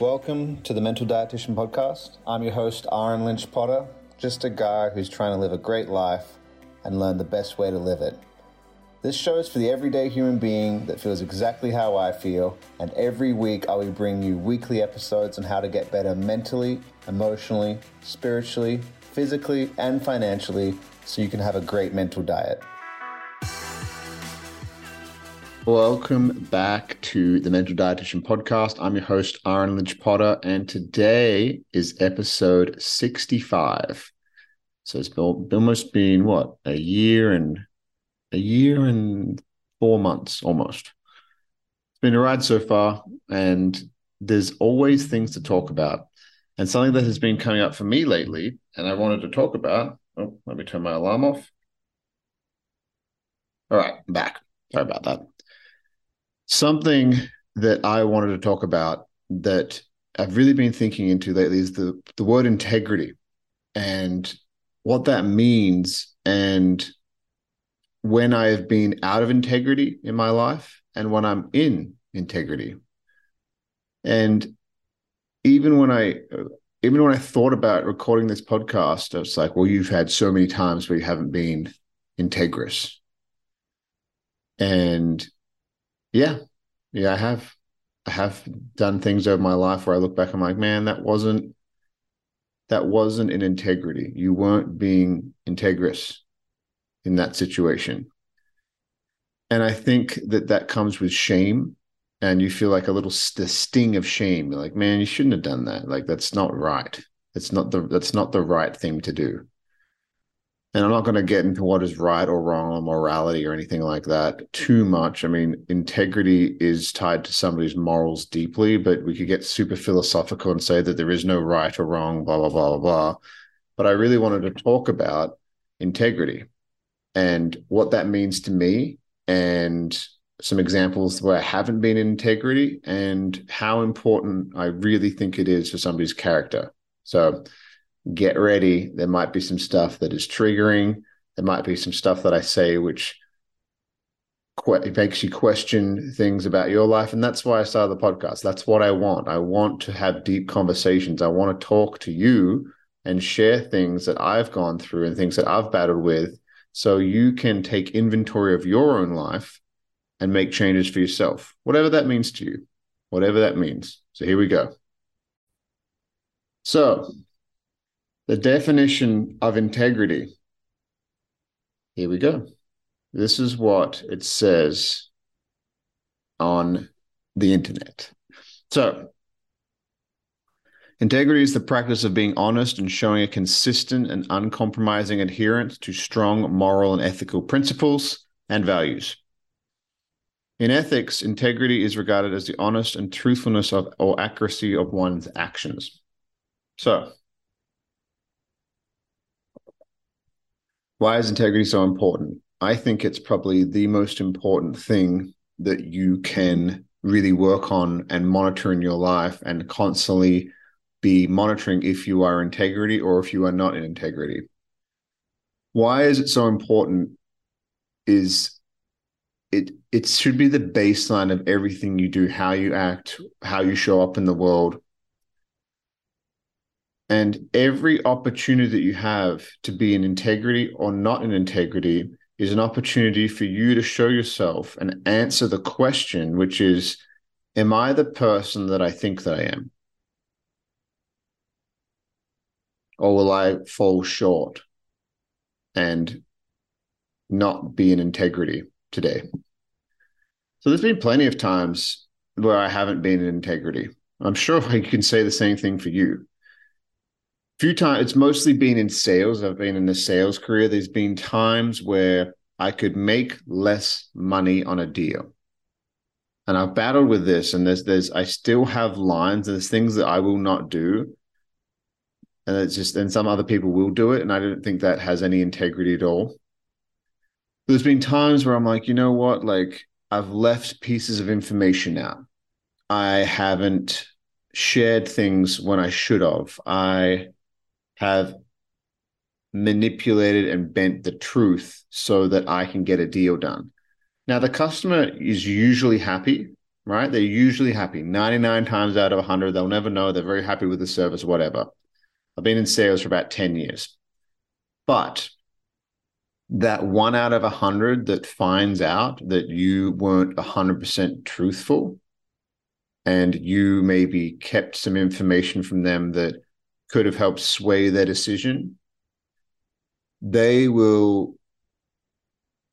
Welcome to the Mental Dietitian Podcast. I'm your host, Ahren Lynch Potter, just a guy who's trying to live a great life and learn the best way to live it. This show is for the everyday human being that feels exactly how I feel, and every week I will bring you weekly episodes on how to get better mentally, emotionally, spiritually, physically, and financially so you can have a great mental diet. Welcome back to the Mental Dietitian Podcast. I'm your host, Ahren Lynch Potter, and today is episode 65. So it's almost been what a year and a year and four months almost. It's been a ride so far, and there's always things to talk about. And something that has been coming up for me lately, and I wanted to talk about. Oh, let me turn my alarm off. All right, I'm back. Sorry about that something that I wanted to talk about that I've really been thinking into lately is the the word integrity and what that means and when I have been out of integrity in my life and when I'm in integrity. And even when I even when I thought about recording this podcast, I was like, well, you've had so many times where you haven't been integrous. And yeah, yeah, I have. I have done things over my life where I look back, and I'm like, man, that wasn't that wasn't an integrity. You weren't being integrous in that situation. And I think that that comes with shame, and you feel like a little st- sting of shame. Like, man, you shouldn't have done that. Like that's not right. That's not the that's not the right thing to do and I'm not going to get into what is right or wrong or morality or anything like that too much. I mean, integrity is tied to somebody's morals deeply, but we could get super philosophical and say that there is no right or wrong, blah, blah, blah, blah, blah. But I really wanted to talk about integrity and what that means to me and some examples where I haven't been in integrity and how important I really think it is for somebody's character. So, get ready. There might be some stuff that is triggering. There might be some stuff that I say which que- makes you question things about your life. And that's why I started the podcast. That's what I want. I want to have deep conversations. I want to talk to you and share things that I've gone through and things that I've battled with so you can take inventory of your own life and make changes for yourself, whatever that means to you, whatever that means. So here we go. So, the definition of integrity. Here we go. This is what it says on the internet. So, integrity is the practice of being honest and showing a consistent and uncompromising adherence to strong moral and ethical principles and values. In ethics, integrity is regarded as the honest and truthfulness of or accuracy of one's actions. So, Why is integrity so important? I think it's probably the most important thing that you can really work on and monitor in your life and constantly be monitoring if you are integrity or if you are not in integrity. Why is it so important? Is it it should be the baseline of everything you do, how you act, how you show up in the world, and every opportunity that you have to be in integrity or not in integrity is an opportunity for you to show yourself and answer the question, which is, Am I the person that I think that I am? Or will I fall short and not be in integrity today? So there's been plenty of times where I haven't been in integrity. I'm sure I can say the same thing for you few times it's mostly been in sales. I've been in a sales career. There's been times where i could make less money on a deal. And i've battled with this and there's there's i still have lines. There's things that i will not do. And it's just and some other people will do it and i don't think that has any integrity at all. There's been times where i'm like you know what? Like i've left pieces of information out. I haven't shared things when i should have. I have manipulated and bent the truth so that I can get a deal done. Now, the customer is usually happy right? They're usually happy 99 times out of 100. They'll never know. They're very happy with the service, whatever. I've been in sales for about 10 years. But that one out of 100 that finds out that you weren't 100% truthful and you maybe kept some information from them that could have helped sway their decision, they will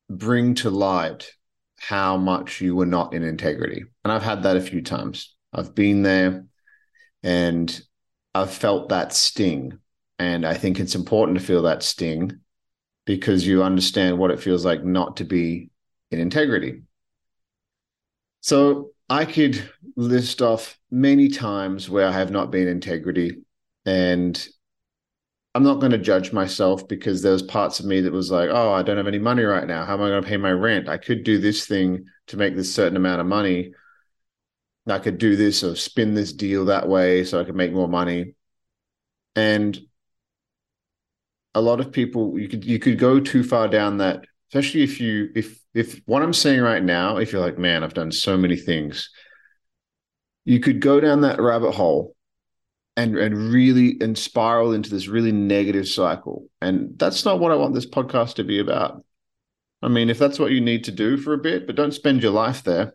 bring to light how much you were not in integrity. And I've had that a few times. I've been there and I've felt that sting. And I think it's important to feel that sting because you understand what it feels like not to be in integrity. So I could list off many times where I have not been integrity. And I'm not going to judge myself because there's parts of me that was like, oh, I don't have any money right now. How am I going to pay my rent? I could do this thing to make this certain amount of money. I could do this or spin this deal that way so I could make more money. And a lot of people you could you could go too far down that, especially if you if if what I'm saying right now, if you're like, man, I've done so many things, you could go down that rabbit hole and and really and spiral into this really negative cycle. And that's not what I want this podcast to be about. I mean, if that's what you need to do for a bit, but don't spend your life there.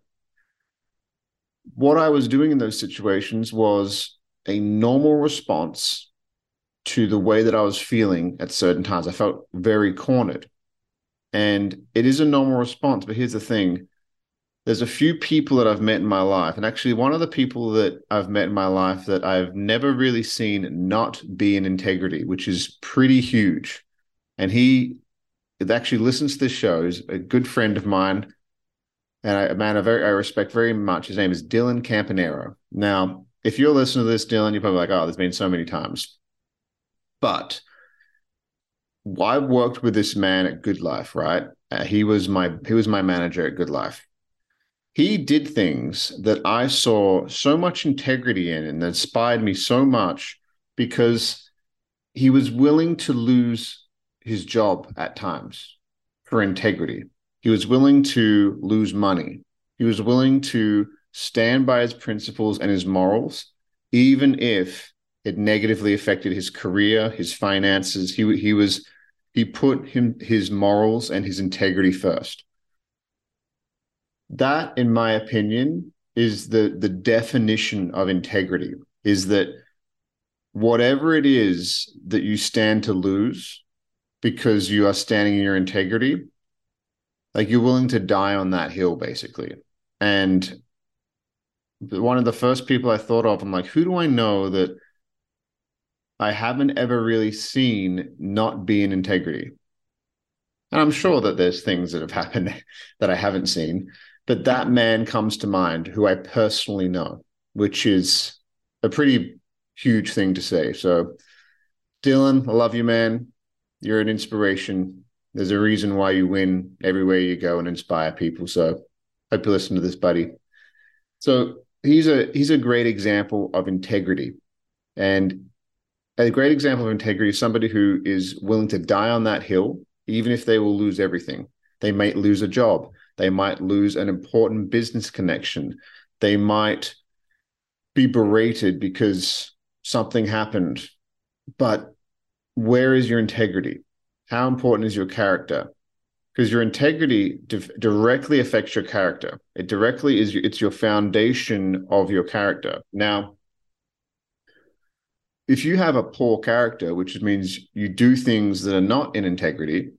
What I was doing in those situations was a normal response to the way that I was feeling at certain times. I felt very cornered. And it is a normal response. But here's the thing there's a few people that I've met in my life. And actually, one of the people that I've met in my life that I've never really seen not be in integrity, which is pretty huge. And he actually listens to this show. He's a good friend of mine. And I, a man I very I respect very much. His name is Dylan Campanero. Now, if you're listening to this, Dylan, you're probably like, oh, there's been so many times. But I worked with this man at Good Life, right? Uh, he was my he was my manager at Good Life. He did things that I saw so much integrity in and that inspired me so much because he was willing to lose his job at times for integrity. He was willing to lose money. He was willing to stand by his principles and his morals, even if it negatively affected his career, his finances. He he was he put him his morals and his integrity first. That, in my opinion, is the the definition of integrity. Is that whatever it is that you stand to lose because you are standing in your integrity, like you're willing to die on that hill, basically. And one of the first people I thought of, I'm like, who do I know that I haven't ever really seen not be in integrity. And I'm sure that there's things that have happened that I haven't seen, but that man comes to mind who I personally know, which is a pretty huge thing to say. So, Dylan, I love you, man. You're an inspiration. There's a reason why you win everywhere you go and inspire people. So, hope you listen to this, buddy. So, he's a he's a great example of integrity. And a great example of integrity is somebody who is willing to die on that hill, even if they will lose everything. They might lose a job. They might lose an important business connection. They might be berated because something happened. But where is your integrity? How important is your character? Because your integrity di- directly affects your character. It directly is it's your foundation of your character. Now, if you have a poor character, which means you do things that are not in integrity,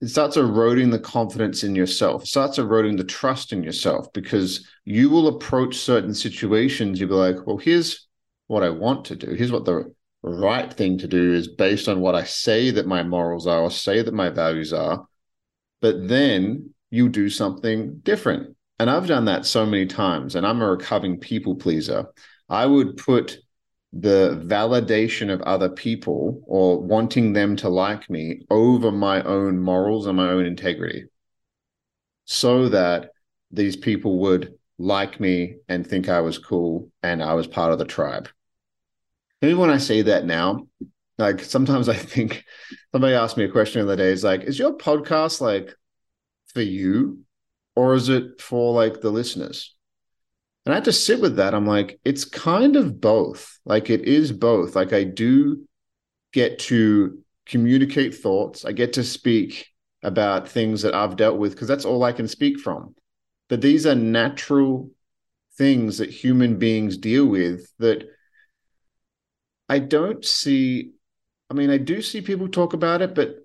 it starts eroding the confidence in yourself, it starts eroding the trust in yourself because you will approach certain situations. You'll be like, well, here's what I want to do. Here's what the right thing to do is based on what I say that my morals are or say that my values are. But then you do something different. And I've done that so many times, and I'm a recovering people pleaser. I would put the validation of other people or wanting them to like me over my own morals and my own integrity so that these people would like me and think I was cool and I was part of the tribe. Maybe when I say that now, like sometimes I think somebody asked me a question the other day, is like, is your podcast like for you or is it for like the listeners? And I had to sit with that. I'm like, it's kind of both. Like it is both. Like I do get to communicate thoughts. I get to speak about things that I've dealt with because that's all I can speak from. But these are natural things that human beings deal with that I don't see. I mean, I do see people talk about it, but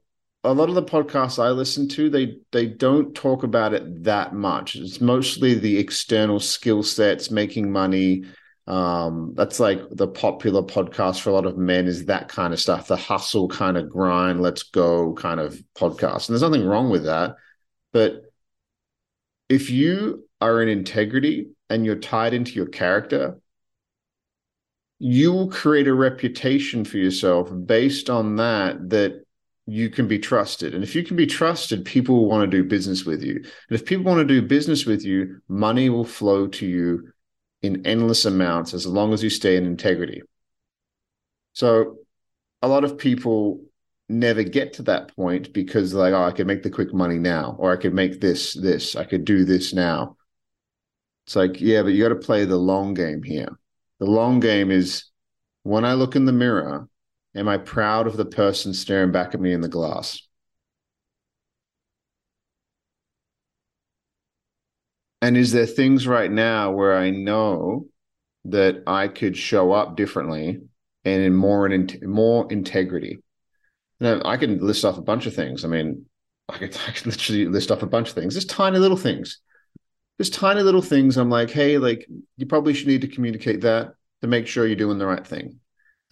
a lot of the podcasts I listen to, they they don't talk about it that much. It's mostly the external skill sets, making money. Um, that's like the popular podcast for a lot of men is that kind of stuff, the hustle kind of grind, let's go kind of podcast. And there's nothing wrong with that. But if you are in integrity and you're tied into your character, you will create a reputation for yourself based on that that you can be trusted. And if you can be trusted, people will want to do business with you. And if people want to do business with you, money will flow to you in endless amounts as long as you stay in integrity. So a lot of people never get to that point because like, oh, I could make the quick money now, or I could make this, this, I could do this now. It's like, yeah, but you got to play the long game here. The long game is when I look in the mirror, Am I proud of the person staring back at me in the glass? And is there things right now where I know that I could show up differently and in more in more integrity? Now, I can list off a bunch of things. I mean, I could, I could literally list off a bunch of things. Just tiny little things. Just tiny little things. I'm like, hey, like you probably should need to communicate that to make sure you're doing the right thing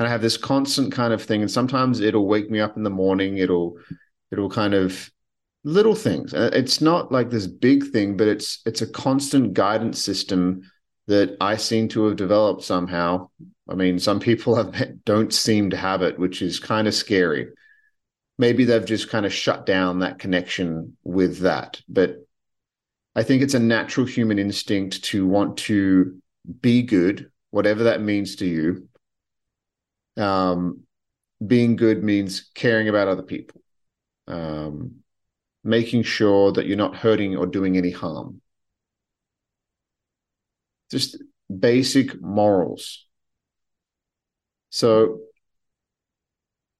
and I have this constant kind of thing. And sometimes it'll wake me up in the morning. It'll it'll kind of little things. Uh, it's not like this big thing, but it's it's a constant guidance system that I seem to have developed somehow. I mean, some people have don't seem to have it, which is kind of scary. Maybe they've just kind of shut down that connection with that. But I think it's a natural human instinct to want to be good, whatever that means to you, um, being good means caring about other people, um, making sure that you're not hurting or doing any harm. Just basic morals. So,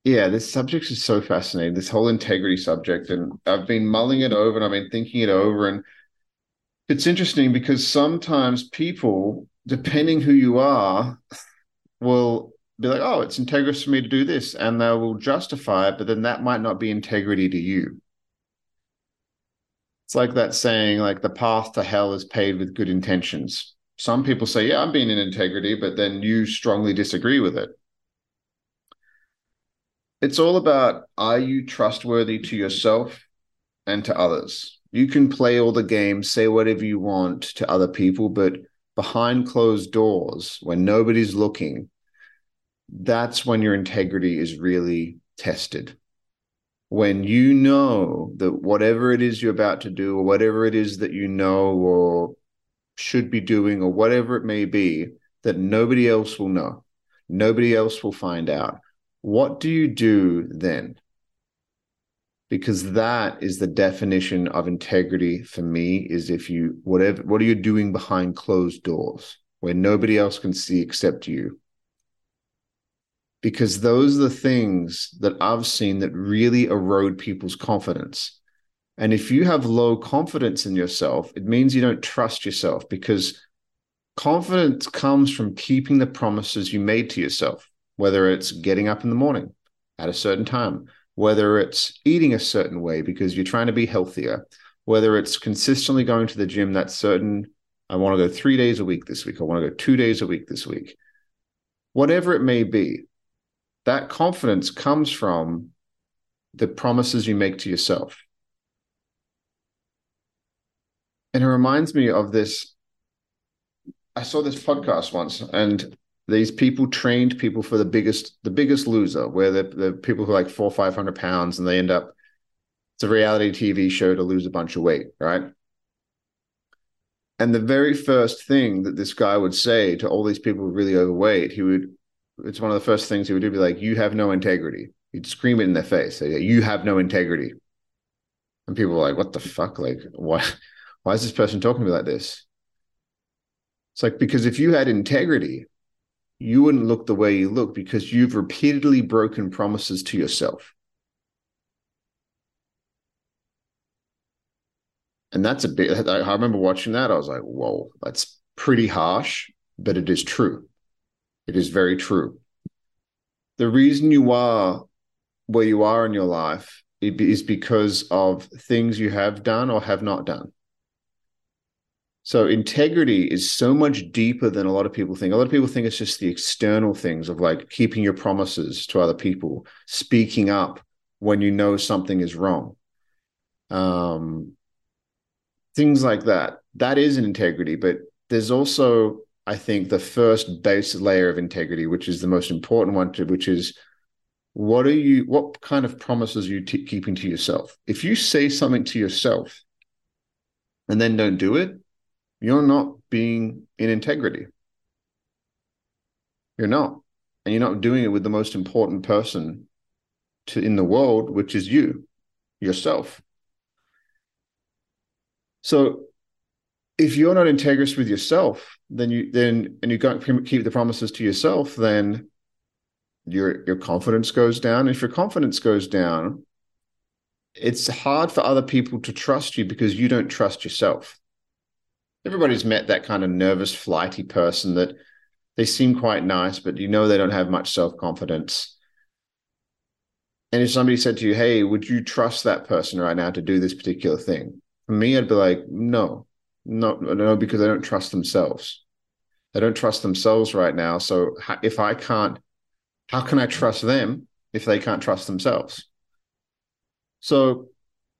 yeah, this subject is so fascinating. This whole integrity subject, and I've been mulling it over, and I've been thinking it over, and it's interesting because sometimes people, depending who you are, will be like, oh, it's integrous for me to do this, and they will justify it, but then that might not be integrity to you. It's like that saying, like the path to hell is paved with good intentions. Some people say, yeah, I'm being in integrity, but then you strongly disagree with it. It's all about are you trustworthy to yourself and to others? You can play all the games, say whatever you want to other people, but behind closed doors, when nobody's looking, that's when your integrity is really tested. When you know that whatever it is you're about to do, or whatever it is that you know or should be doing, or whatever it may be, that nobody else will know, nobody else will find out. What do you do then? Because that is the definition of integrity for me is if you, whatever, what are you doing behind closed doors where nobody else can see except you? Because those are the things that I've seen that really erode people's confidence. And if you have low confidence in yourself, it means you don't trust yourself because confidence comes from keeping the promises you made to yourself, whether it's getting up in the morning at a certain time, whether it's eating a certain way because you're trying to be healthier, whether it's consistently going to the gym that certain, I want to go three days a week this week, I want to go two days a week this week. Whatever it may be, that confidence comes from the promises you make to yourself. And it reminds me of this. I saw this podcast once, and these people trained people for the biggest, the biggest loser, where the, the people who are like four, or five hundred pounds, and they end up. It's a reality TV show to lose a bunch of weight, right? And the very first thing that this guy would say to all these people who really overweight, he would it's one of the first things he would do. Be like, "You have no integrity." He'd scream it in their face. Say, "You have no integrity," and people were like, "What the fuck? Like, why? Why is this person talking to me like this?" It's like because if you had integrity, you wouldn't look the way you look because you've repeatedly broken promises to yourself. And that's a bit, I remember watching that. I was like, whoa, that's pretty harsh, but it is true. It is very true. The reason you are where you are in your life is because of things you have done or have not done. So integrity is so much deeper than a lot of people think. A lot of people think it's just the external things of like keeping your promises to other people, speaking up when you know something is wrong. Um, things like that. That is an integrity, but there's also, I think, the first base layer of integrity, which is the most important one, to, which is what are you, what kind of promises are you t- keeping to yourself? If you say something to yourself and then don't do it, you're not being in integrity. You're not. And you're not doing it with the most important person to in the world, which is you, yourself. So if you're not integrous with yourself, then you then and you can't keep the promises to yourself, then your your confidence goes down. If your confidence goes down, it's hard for other people to trust you because you don't trust yourself everybody's met that kind of nervous, flighty person that they seem quite nice, but you know they don't have much self confidence. And if somebody said to you, Hey, would you trust that person right now to do this particular thing? For me, I'd be like, No, no, no, because they don't trust themselves. They don't trust themselves right now. So if I can't, how can I trust them if they can't trust themselves? So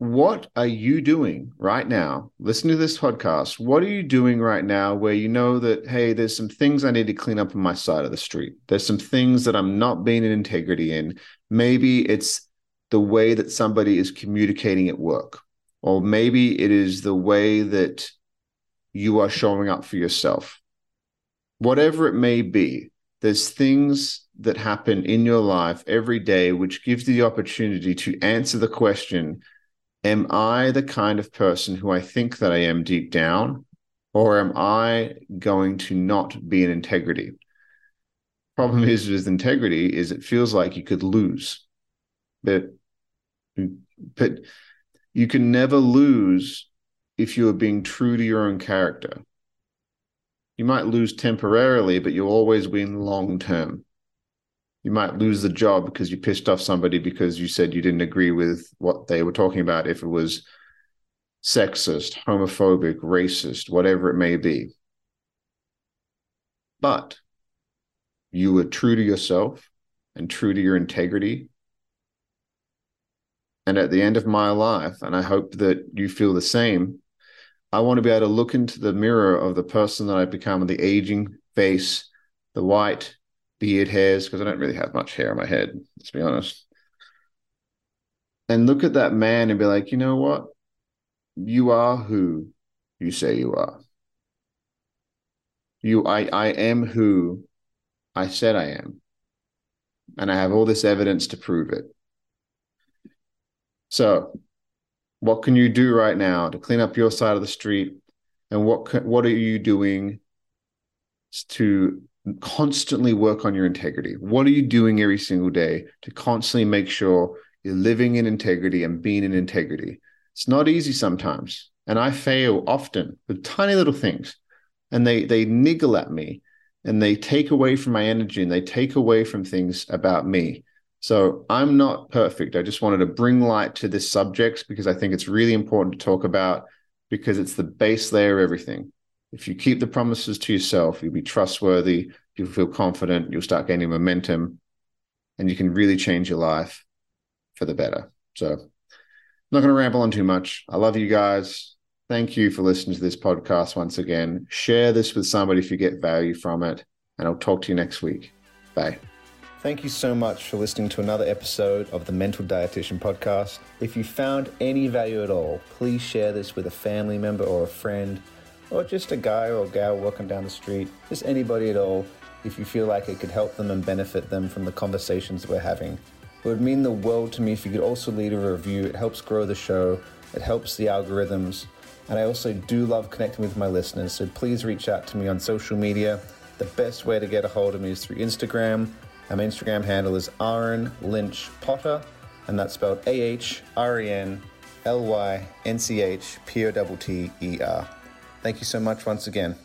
what are you doing right now? Listen to this podcast. What are you doing right now where you know that, hey, there's some things I need to clean up on my side of the street? There's some things that I'm not being in integrity in. Maybe it's the way that somebody is communicating at work, or maybe it is the way that you are showing up for yourself. Whatever it may be, there's things that happen in your life every day which gives you the opportunity to answer the question am I the kind of person who I think that I am deep down, or am I going to not be in integrity? Problem is with integrity is it feels like you could lose, but but you can never lose if you are being true to your own character. You might lose temporarily, but you always win long term. You might lose the job because you pissed off somebody because you said you didn't agree with what they were talking about if it was sexist homophobic racist whatever it may be. But you were true to yourself and true to your integrity. And at the end of my life and i hope that you feel the same i want to be able to look into the mirror of the person that i've become the aging face the white beard hairs because I don't really have much hair on my head, let's be honest. And look at that man and be like, you know what? You are who you say you are. You I I am who I said I am. And I have all this evidence to prove it. So, what can you do right now to clean up your side of the street? And what what are you doing to constantly work on your integrity. What are you doing every single day to constantly make sure you're living in integrity and being in integrity? It's not easy sometimes. And I fail often with tiny little things. And they they niggle at me and they take away from my energy and they take away from things about me. So I'm not perfect. I just wanted to bring light to this subject because I think it's really important to talk about because it's the base layer of everything. If you keep the promises to yourself, you'll be trustworthy, you'll feel confident, you'll start gaining momentum, and you can really change your life for the better. So, I'm not going to ramble on too much. I love you guys. Thank you for listening to this podcast once again. Share this with somebody if you get value from it, and I'll talk to you next week. Bye. Thank you so much for listening to another episode of the Mental Dietitian Podcast. If you found any value at all, please share this with a family member or a friend or just a guy or a gal walking down the street, just anybody at all, if you feel like it could help them and benefit them from the conversations we're having. It would mean the world to me if you could also leave a review. It helps grow the show, it helps the algorithms, And I also do love connecting with my listeners, so please reach out to me on social media. The best way to get a hold of me is through Instagram. My Instagram handle is Ahren Lynch Potter, and that's spelled A H R E N L Y N C H P O T T E R. Thank you so much once again.